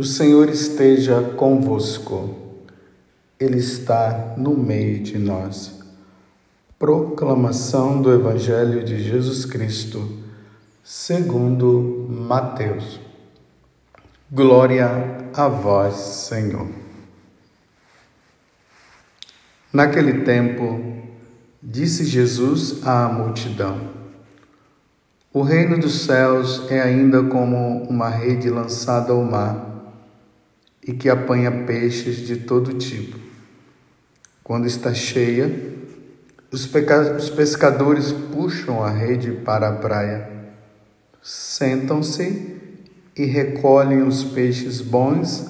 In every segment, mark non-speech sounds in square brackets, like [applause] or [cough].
O Senhor esteja convosco, Ele está no meio de nós. Proclamação do Evangelho de Jesus Cristo, segundo Mateus. Glória a vós, Senhor. Naquele tempo, disse Jesus à multidão: O reino dos céus é ainda como uma rede lançada ao mar e que apanha peixes de todo tipo. Quando está cheia, os, os pescadores puxam a rede para a praia, sentam-se e recolhem os peixes bons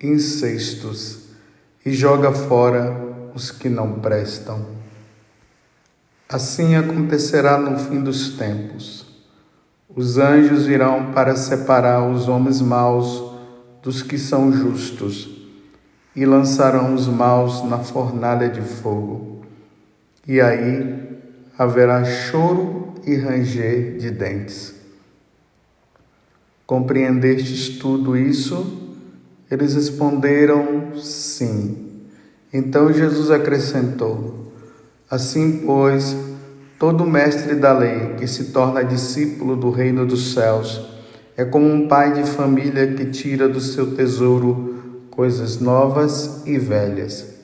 em cestos e joga fora os que não prestam. Assim acontecerá no fim dos tempos. Os anjos virão para separar os homens maus dos que são justos, e lançarão os maus na fornalha de fogo. E aí haverá choro e ranger de dentes. Compreendestes tudo isso? Eles responderam: Sim. Então Jesus acrescentou: Assim, pois, todo mestre da lei que se torna discípulo do reino dos céus é como um pai de família que tira do seu tesouro coisas novas e velhas.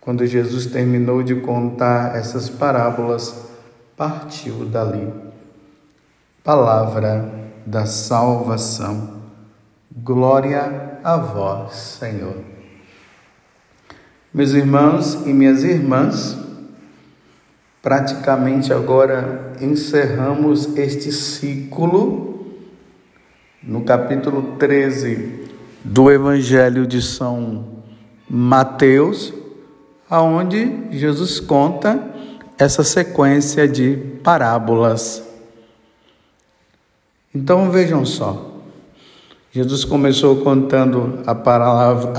Quando Jesus terminou de contar essas parábolas, partiu dali. Palavra da salvação. Glória a vós, Senhor. Meus irmãos e minhas irmãs, praticamente agora encerramos este ciclo no capítulo 13 do Evangelho de São Mateus, aonde Jesus conta essa sequência de parábolas. Então vejam só. Jesus começou contando a,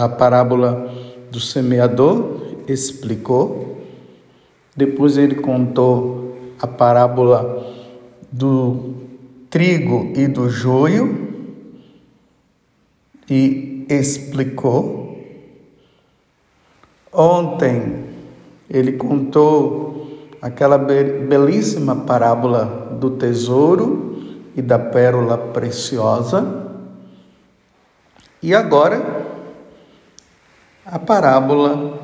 a parábola do semeador, explicou. Depois ele contou a parábola do trigo e do joio, e explicou. Ontem ele contou aquela belíssima parábola do tesouro e da pérola preciosa. E agora a parábola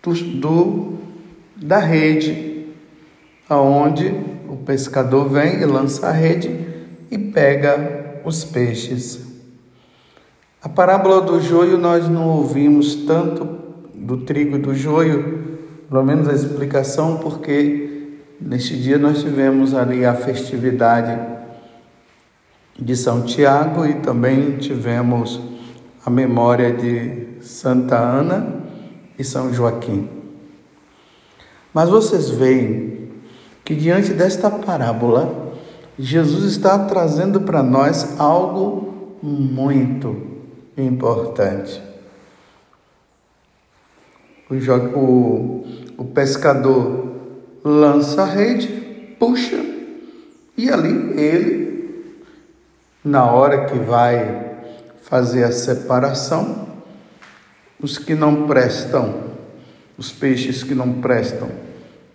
do, do da rede, aonde o pescador vem e lança a rede e pega os peixes a parábola do joio nós não ouvimos tanto do trigo e do joio, pelo menos a explicação, porque neste dia nós tivemos ali a festividade de São Tiago e também tivemos a memória de Santa Ana e São Joaquim. Mas vocês veem que diante desta parábola, Jesus está trazendo para nós algo muito importante. O, o, o pescador lança a rede, puxa, e ali ele, na hora que vai fazer a separação, os que não prestam, os peixes que não prestam,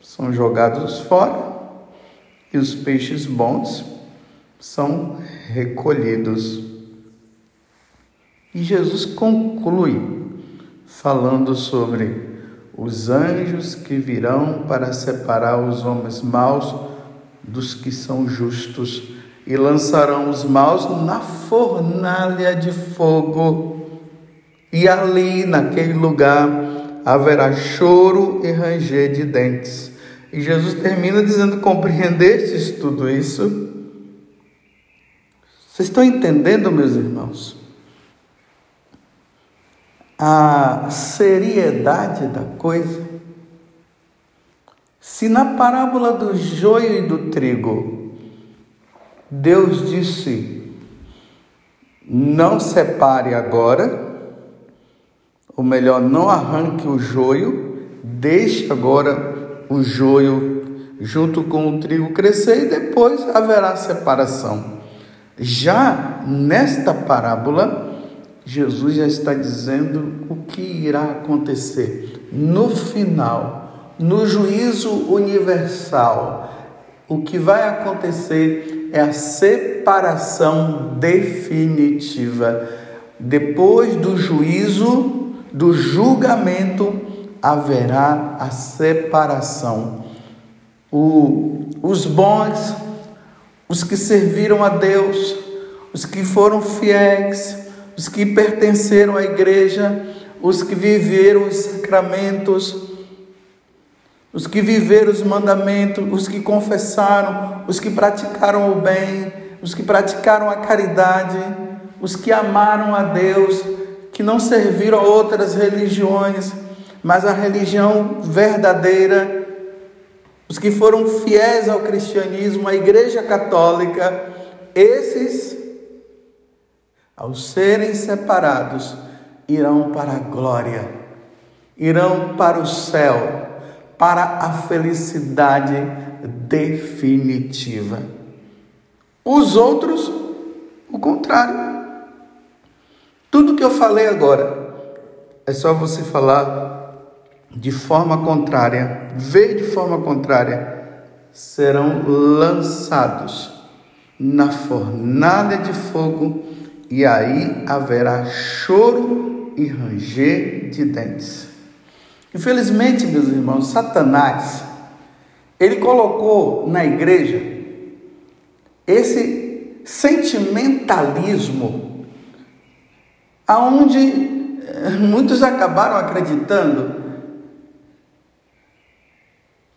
são jogados fora e os peixes bons são recolhidos. E Jesus conclui falando sobre os anjos que virão para separar os homens maus dos que são justos e lançarão os maus na fornalha de fogo. E ali, naquele lugar, haverá choro e ranger de dentes. E Jesus termina dizendo: Compreendestes tudo isso? Vocês estão entendendo, meus irmãos? A seriedade da coisa. Se na parábola do joio e do trigo, Deus disse: não separe agora, ou melhor, não arranque o joio, deixe agora o joio junto com o trigo crescer e depois haverá separação. Já nesta parábola, Jesus já está dizendo o que irá acontecer no final, no juízo universal. O que vai acontecer é a separação definitiva. Depois do juízo, do julgamento, haverá a separação. O, os bons, os que serviram a Deus, os que foram fiéis, os que pertenceram à igreja, os que viveram os sacramentos, os que viveram os mandamentos, os que confessaram, os que praticaram o bem, os que praticaram a caridade, os que amaram a Deus, que não serviram a outras religiões, mas a religião verdadeira, os que foram fiéis ao cristianismo, à Igreja Católica, esses, ao serem separados, irão para a glória, irão para o céu, para a felicidade definitiva. Os outros, o contrário. Tudo que eu falei agora é só você falar de forma contrária, ver de forma contrária, serão lançados na fornalha de fogo, e aí haverá choro e ranger de dentes. Infelizmente, meus irmãos, Satanás, ele colocou na igreja esse sentimentalismo, aonde eh, muitos acabaram acreditando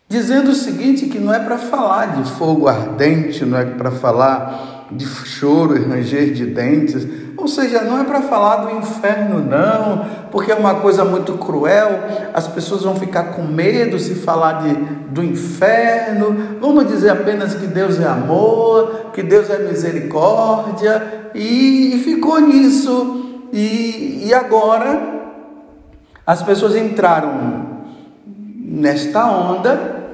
dizendo o seguinte: que não é para falar de fogo ardente, não é para falar de choro e ranger de dentes, ou seja, não é para falar do inferno, não, porque é uma coisa muito cruel, as pessoas vão ficar com medo se falar de, do inferno, vamos dizer apenas que Deus é amor, que Deus é misericórdia, e, e ficou nisso, e, e agora as pessoas entraram nesta onda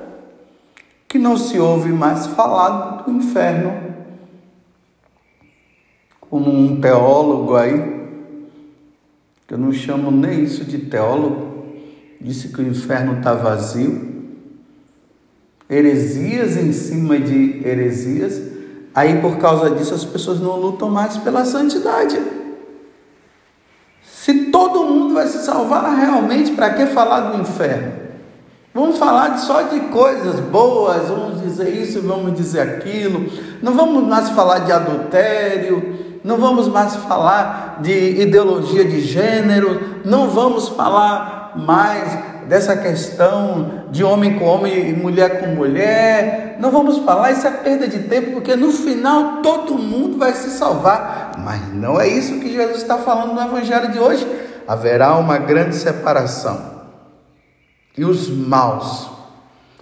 que não se ouve mais falar do inferno. Como um teólogo aí, que eu não chamo nem isso de teólogo, disse que o inferno está vazio. Heresias em cima de heresias. Aí por causa disso as pessoas não lutam mais pela santidade. Se todo mundo vai se salvar realmente, para que falar do inferno? Vamos falar só de coisas boas, vamos dizer isso, vamos dizer aquilo. Não vamos mais falar de adultério, não vamos mais falar de ideologia de gênero, não vamos falar mais dessa questão de homem com homem e mulher com mulher. Não vamos falar, isso é perda de tempo, porque no final todo mundo vai se salvar. Mas não é isso que Jesus está falando no Evangelho de hoje. Haverá uma grande separação e os maus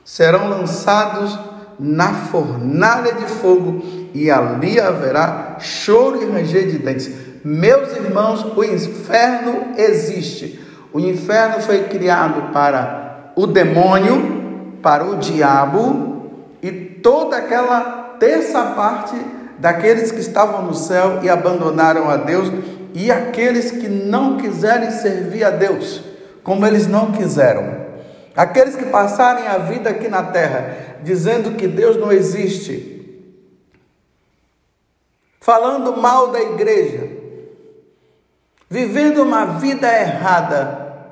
serão lançados na fornalha de fogo, e ali haverá choro e ranger de dentes. Meus irmãos, o inferno existe. O inferno foi criado para o demônio, para o diabo e toda aquela terça parte daqueles que estavam no céu e abandonaram a Deus e aqueles que não quiserem servir a Deus, como eles não quiseram. Aqueles que passarem a vida aqui na terra dizendo que Deus não existe, falando mal da igreja, vivendo uma vida errada,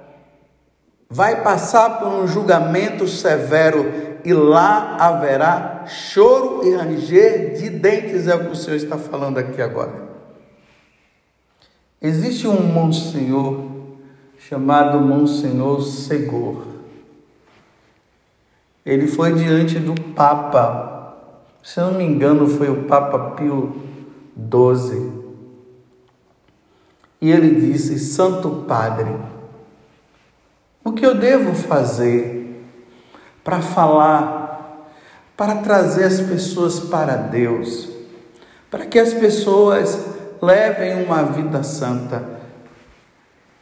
vai passar por um julgamento severo e lá haverá choro e ranger de dentes, é o que o Senhor está falando aqui agora. Existe um monsenhor chamado Monsenhor Segor. Ele foi diante do Papa, se eu não me engano, foi o Papa Pio XII. E ele disse: Santo Padre, o que eu devo fazer para falar, para trazer as pessoas para Deus, para que as pessoas levem uma vida santa?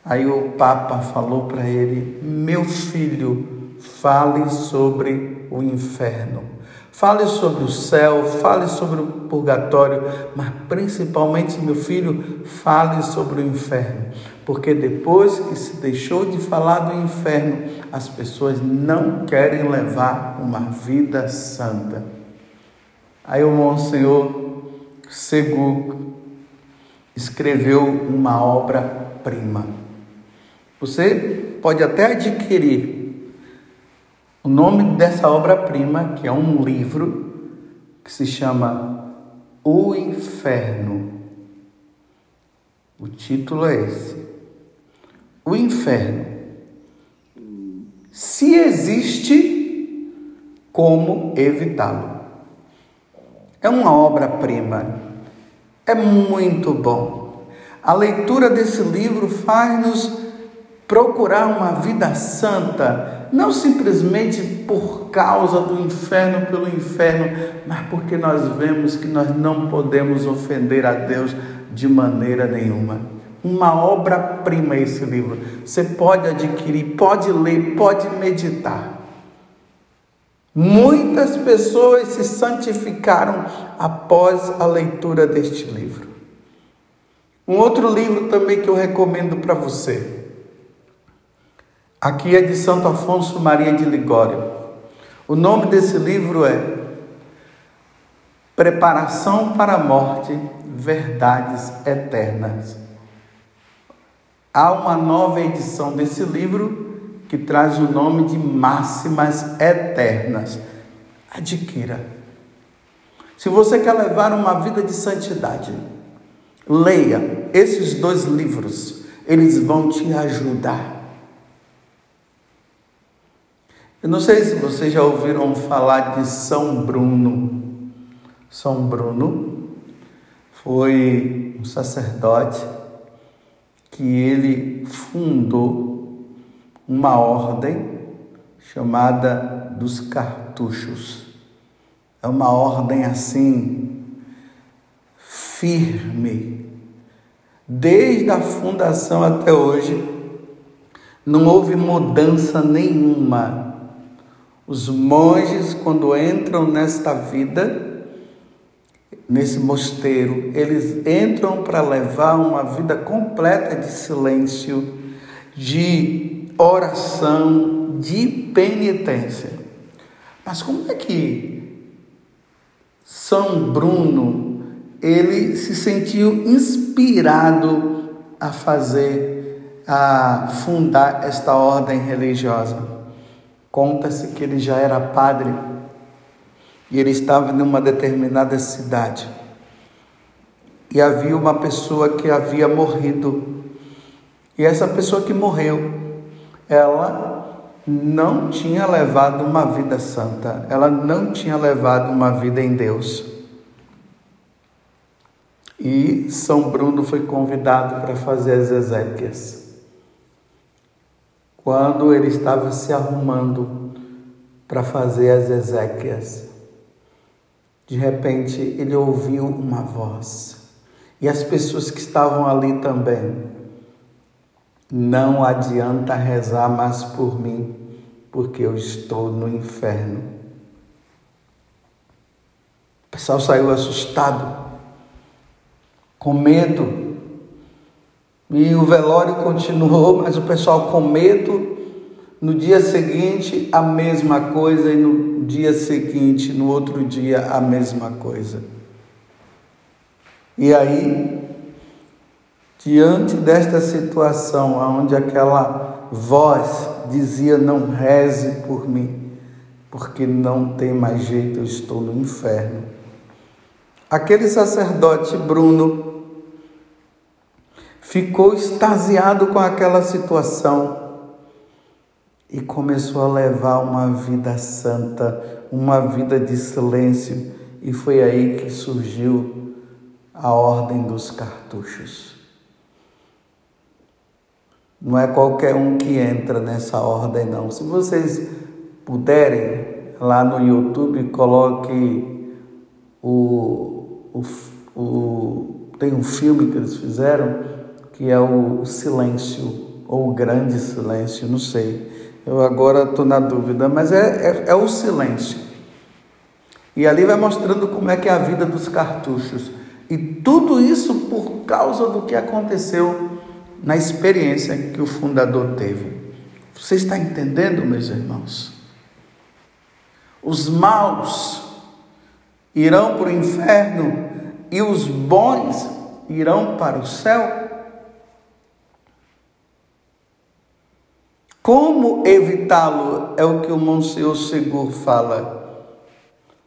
Aí o Papa falou para ele: Meu filho, Fale sobre o inferno. Fale sobre o céu, fale sobre o purgatório, mas principalmente, meu filho, fale sobre o inferno. Porque depois que se deixou de falar do inferno, as pessoas não querem levar uma vida santa. Aí o Monsenhor Segu escreveu uma obra-prima. Você pode até adquirir o nome dessa obra-prima, que é um livro que se chama O Inferno. O título é esse. O Inferno. Se existe, como evitá-lo? É uma obra-prima. É muito bom. A leitura desse livro faz-nos procurar uma vida santa, não simplesmente por causa do inferno pelo inferno, mas porque nós vemos que nós não podemos ofender a Deus de maneira nenhuma. Uma obra-prima esse livro. Você pode adquirir, pode ler, pode meditar. Muitas pessoas se santificaram após a leitura deste livro. Um outro livro também que eu recomendo para você Aqui é de Santo Afonso Maria de Ligório. O nome desse livro é Preparação para a Morte, Verdades Eternas. Há uma nova edição desse livro que traz o nome de Máximas Eternas. Adquira. Se você quer levar uma vida de santidade, leia esses dois livros, eles vão te ajudar Eu não sei se vocês já ouviram falar de São Bruno. São Bruno foi um sacerdote que ele fundou uma ordem chamada dos cartuchos. É uma ordem assim firme. Desde a fundação até hoje, não houve mudança nenhuma os monges, quando entram nesta vida, nesse mosteiro, eles entram para levar uma vida completa de silêncio, de oração, de penitência. Mas como é que São Bruno ele se sentiu inspirado a fazer, a fundar esta ordem religiosa? Conta-se que ele já era padre e ele estava em uma determinada cidade. E havia uma pessoa que havia morrido. E essa pessoa que morreu, ela não tinha levado uma vida santa, ela não tinha levado uma vida em Deus. E São Bruno foi convidado para fazer as exéquias quando ele estava se arrumando para fazer as exéquias. De repente, ele ouviu uma voz. E as pessoas que estavam ali também. Não adianta rezar mais por mim, porque eu estou no inferno. O pessoal saiu assustado, com medo, e o velório continuou, [laughs] mas o pessoal com medo. No dia seguinte, a mesma coisa, e no dia seguinte, no outro dia, a mesma coisa. E aí, diante desta situação, onde aquela voz dizia: Não reze por mim, porque não tem mais jeito, eu estou no inferno. Aquele sacerdote Bruno ficou extasiado com aquela situação e começou a levar uma vida santa, uma vida de silêncio, e foi aí que surgiu a ordem dos cartuchos. Não é qualquer um que entra nessa ordem, não. Se vocês puderem, lá no YouTube, coloque o, o, o tem um filme que eles fizeram que é o silêncio, ou o grande silêncio, não sei. Eu agora estou na dúvida, mas é, é, é o silêncio. E ali vai mostrando como é que é a vida dos cartuchos. E tudo isso por causa do que aconteceu na experiência que o fundador teve. Você está entendendo, meus irmãos? Os maus irão para o inferno e os bons irão para o céu. Como evitá-lo é o que o Monsenhor Seguro fala.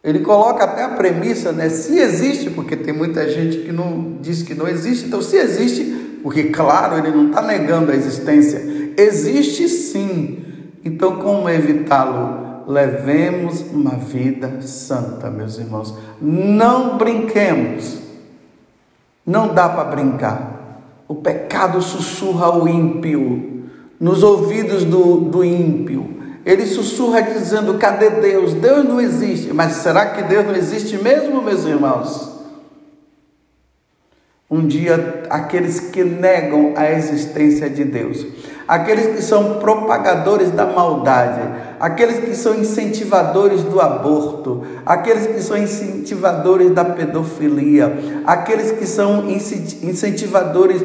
Ele coloca até a premissa, né? Se existe, porque tem muita gente que não diz que não existe. Então, se existe, porque claro, ele não está negando a existência. Existe sim. Então, como evitá-lo? Levemos uma vida santa, meus irmãos. Não brinquemos. Não dá para brincar. O pecado sussurra o ímpio nos ouvidos do, do ímpio. Ele sussurra dizendo: cadê Deus? Deus não existe. Mas será que Deus não existe mesmo, meus irmãos? Um dia, aqueles que negam a existência de Deus, aqueles que são propagadores da maldade, aqueles que são incentivadores do aborto, aqueles que são incentivadores da pedofilia, aqueles que são incentivadores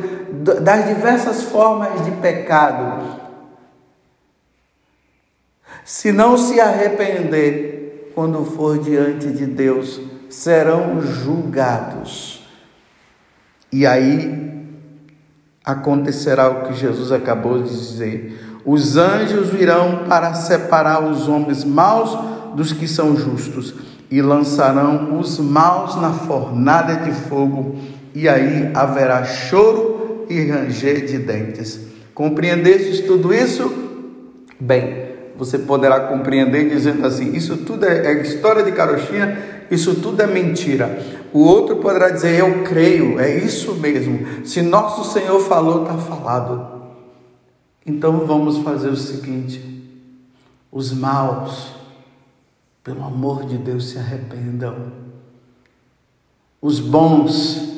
das diversas formas de pecado, se não se arrepender quando for diante de Deus, serão julgados. E aí acontecerá o que Jesus acabou de dizer: os anjos virão para separar os homens maus dos que são justos e lançarão os maus na fornalha de fogo, e aí haverá choro e ranger de dentes. Compreendestes tudo isso? Bem, você poderá compreender dizendo assim: isso tudo é, é história de carochinha, isso tudo é mentira. O outro poderá dizer: Eu creio, é isso mesmo. Se nosso Senhor falou, está falado. Então vamos fazer o seguinte: os maus, pelo amor de Deus, se arrependam. Os bons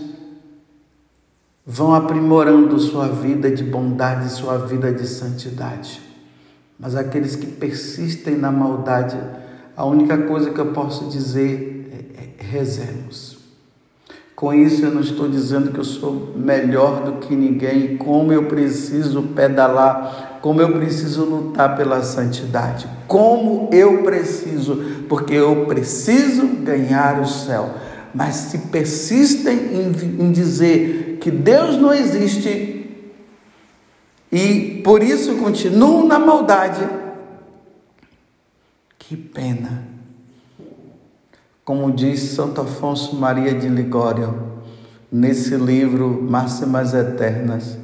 vão aprimorando sua vida de bondade, sua vida de santidade. Mas aqueles que persistem na maldade, a única coisa que eu posso dizer é, é rezemos. Com isso, eu não estou dizendo que eu sou melhor do que ninguém, como eu preciso pedalar, como eu preciso lutar pela santidade, como eu preciso, porque eu preciso ganhar o céu. Mas se persistem em, em dizer que Deus não existe e por isso continuam na maldade, que pena como diz Santo Afonso Maria de Ligório, nesse livro Máximas Eternas,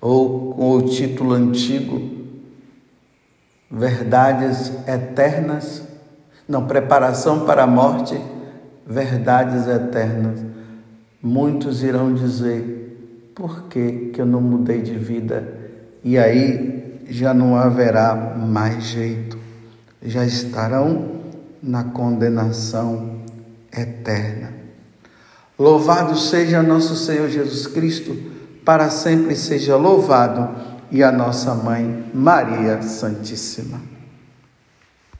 ou com o título antigo, Verdades Eternas, não, Preparação para a Morte, Verdades Eternas. Muitos irão dizer, por que, que eu não mudei de vida? E aí já não haverá mais jeito, já estarão na condenação eterna. Louvado seja nosso Senhor Jesus Cristo, para sempre seja louvado, e a nossa mãe Maria Santíssima.